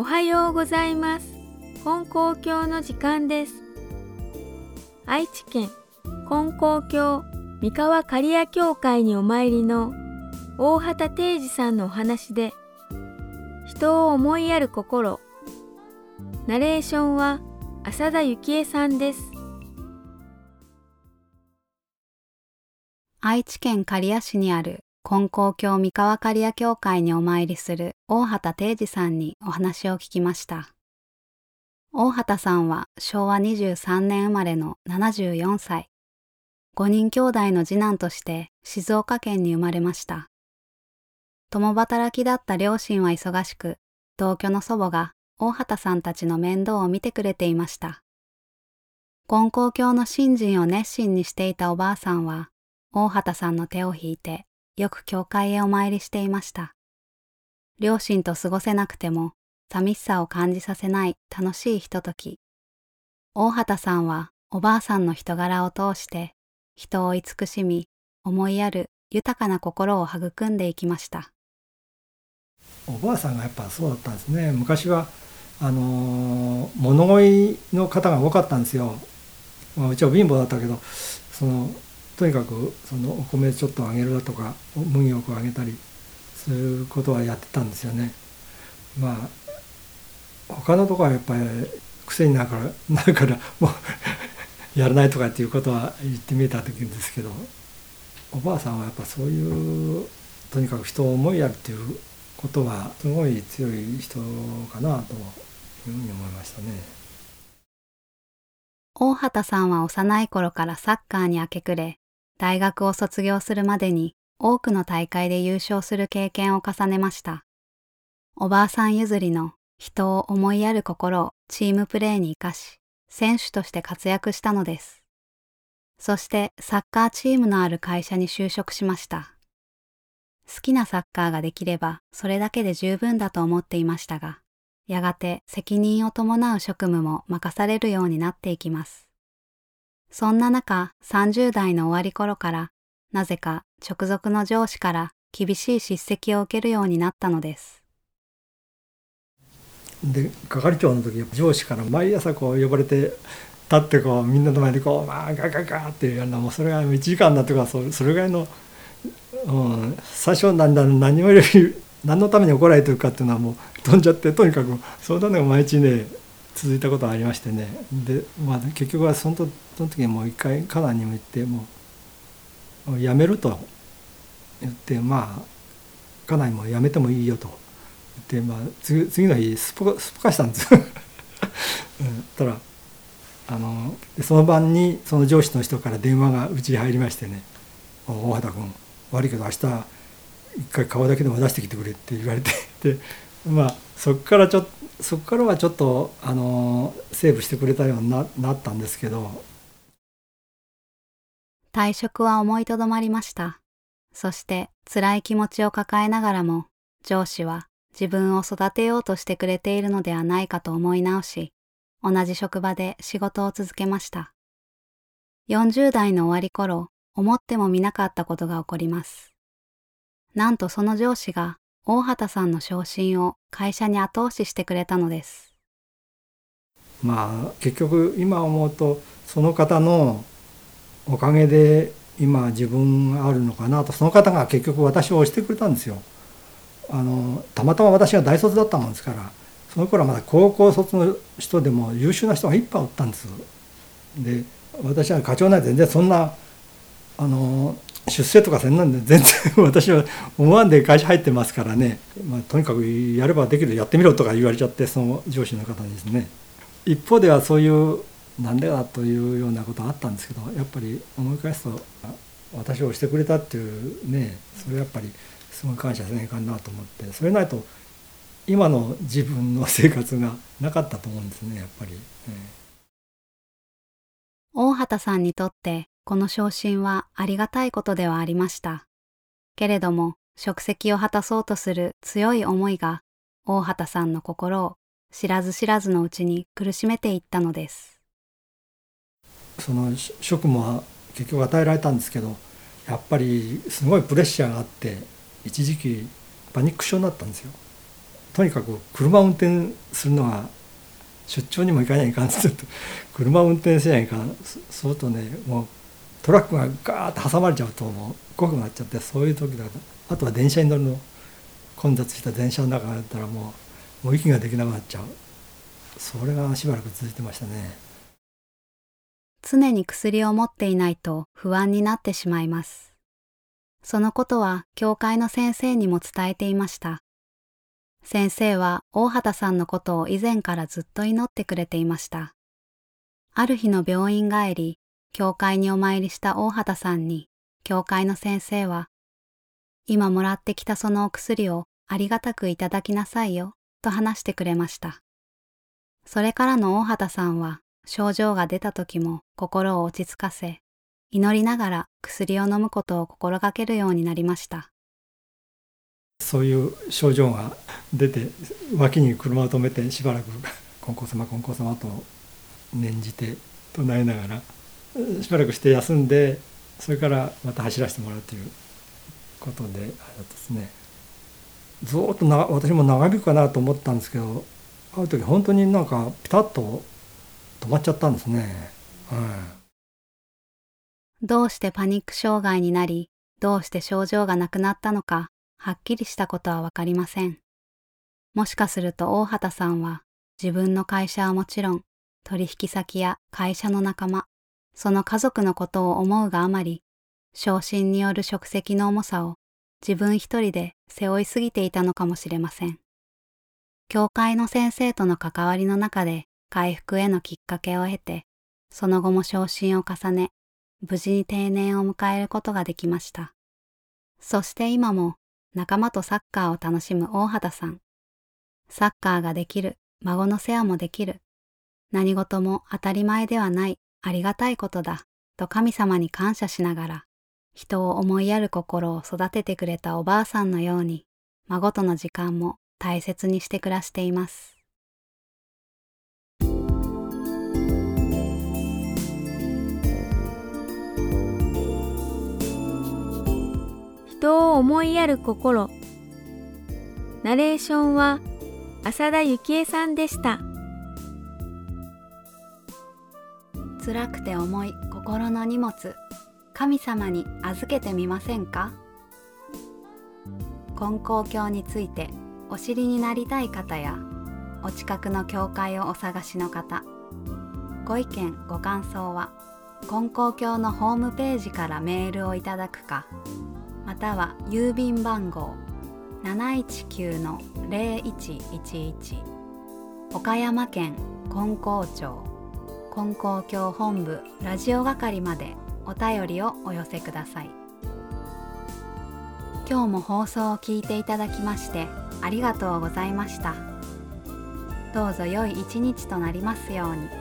おはようございます。金光教の時間です。愛知県金光教三河刈谷教会にお参りの大畑定治さんのお話で人を思いやる心。ナレーションは浅田幸恵さんです。愛知県刈谷市にある金光教三河刈谷教会にお参りする大畑定治さんにお話を聞きました。大畑さんは昭和23年生まれの74歳。5人兄弟の次男として静岡県に生まれました。共働きだった両親は忙しく、同居の祖母が大畑さんたちの面倒を見てくれていました。金光教の信心を熱心にしていたおばあさんは、大畑さんの手を引いてよく教会へお参りしていました。両親と過ごせなくても寂しさを感じさせない楽しいひととき。大畑さんはおばあさんの人柄を通して人を慈しみ思いやる豊かな心を育んでいきました。おばあさんがやっぱそうだったんですね。昔はあの物乞いの方が多かったんですよ。まあ、うちは貧乏だったけどそのとにかくそのお米ちょっとあげるだとか麦をあげたりそういうことはやってたんですよね。まあ他のとこはやっぱり癖になるから なるからもうやらないとかっていうことは言ってみた時ですけどおばあさんはやっぱそういうとにかく人を思いやるっていうことはすごい強い人かなというふうに思いましたね。大畑さんは幼い頃からサッカーに明け暮れ大学を卒業するまでに多くの大会で優勝する経験を重ねました。おばあさん譲りの人を思いやる心をチームプレーに生かし、選手として活躍したのです。そしてサッカーチームのある会社に就職しました。好きなサッカーができればそれだけで十分だと思っていましたが、やがて責任を伴う職務も任されるようになっていきます。そんな中、30代の終わり頃から、なぜか直属の上司から厳しい叱責を受けるようになったのです。で係長の時上司から毎朝こう呼ばれて立ってこうみんなの前でこうまあガガガってやるのもそれが1時間だとかそれぐらいの、うん、最初なんだ何より何のために怒られてるかっていうのはもう飛んじゃってとにかくそうだね毎日ね続いたことがありましてね。で、まあ、結局はそのその時にもう一回カナンにも行ってもう辞めると言ってまあ家内も辞めてもいいよと言って、まあ、次次の日すっぽすっぽかしたんです。よ。うん、たらあのその晩にその上司の人から電話がうちに入りましてね「大畑君悪いけど明日一回顔だけでも出してきてくれ」って言われて。でまあそこからちょっとそこからはちょっとあのセーブしてくれたようにななったんですけど。退職は思いとどまりました。そして辛い気持ちを抱えながらも上司は自分を育てようとしてくれているのではないかと思い直し同じ職場で仕事を続けました。40代の終わり頃思ってもみなかったことが起こります。なんとその上司が大畑さんの昇進を会社に後押ししてくれたのです。まあ結局今思うとその方のおかげで今自分があるのかなとその方が結局私を押してくれたんですよ。あのたまたま私が大卒だったもんですからその頃はまだ高校卒の人でも優秀な人がいっぱいおったんです。で私は課長なんて全然そんなあの出世とかせんなんで全然 私は思わんで会社入ってますからね、まあ、とにかくやればできるやってみろとか言われちゃってその上司の方にですね。一方ではそういうなんでだというようなことがあったんですけどやっぱり思い返すと私をしてくれたっていうねそれやっぱりすごい感謝せないかなと思ってそれないと今の自分の生活がなかったと思うんですねやっぱり、大畑さんにとってこの昇進はありがたいことではありました。けれども、職責を果たそうとする強い思いが、大畑さんの心を知らず知らずのうちに苦しめていったのです。その職務は結局与えられたんですけど、やっぱりすごいプレッシャーがあって、一時期パニック症になったんですよ。とにかく車を運転するのが出張にも行かないかんって言うと車運転せないかんそうとねもうトラックがガーッと挟まれちゃうともう怖くなっちゃってそういう時だとあとは電車に乗るの混雑した電車の中だったらもうもう息ができなくなっちゃう。それがしばらく続いてましたね。常に薬を持っていないと不安になってしまいます。そのことは教会の先生にも伝えていました。先生は大畑さんのことを以前からずっと祈ってくれていました。ある日の病院帰り教会にお参りした大畑さんに教会の先生は今もらってきたそのお薬をありがたくいただきなさいよ、と話してくれました。それからの大畑さんは、症状が出た時も心を落ち着かせ、祈りながら薬を飲むことを心がけるようになりました。そういう症状が出て、脇に車を止めてしばらく、金光様、金光様と念じて唱えながら、しばらくして休んで、それからまた走らせてもらうということであれですねずっとな私も長引くかなと思ったんですけどある時本当になんかピタッと止まっちゃったんですね。どうしてパニック障害になりどうして症状がなくなったのかはっきりしたことはわかりません。もしかすると大畑さんは自分の会社はもちろん取引先や会社の仲間その家族のことを思うがあまり昇進による職責の重さを自分一人で背負いすぎていたのかもしれません。教会の先生との関わりの中で回復へのきっかけを得て、その後も昇進を重ね、無事に定年を迎えることができました。そして今も仲間とサッカーを楽しむ大畑さん。サッカーができる、孫の世話もできる。何事も当たり前ではないありがたいことだと神様に感謝しながら人を思いやる心を育ててくれたおばあさんのように、孫との時間も大切にして暮らしています。人を思いやる心ナレーションは浅田幸恵さんでした辛くて重い心の荷物。神様に預けてみませんか？金光教についてお知りになりたい方やお近くの教会をお探しの方。ご意見ご感想は金光教のホームページからメールをいただくかまたは郵便番号719-0111岡山県金光町。金光教本部ラジオ係までお便りをお寄せください今日も放送を聞いていただきましてありがとうございましたどうぞ良い一日となりますように。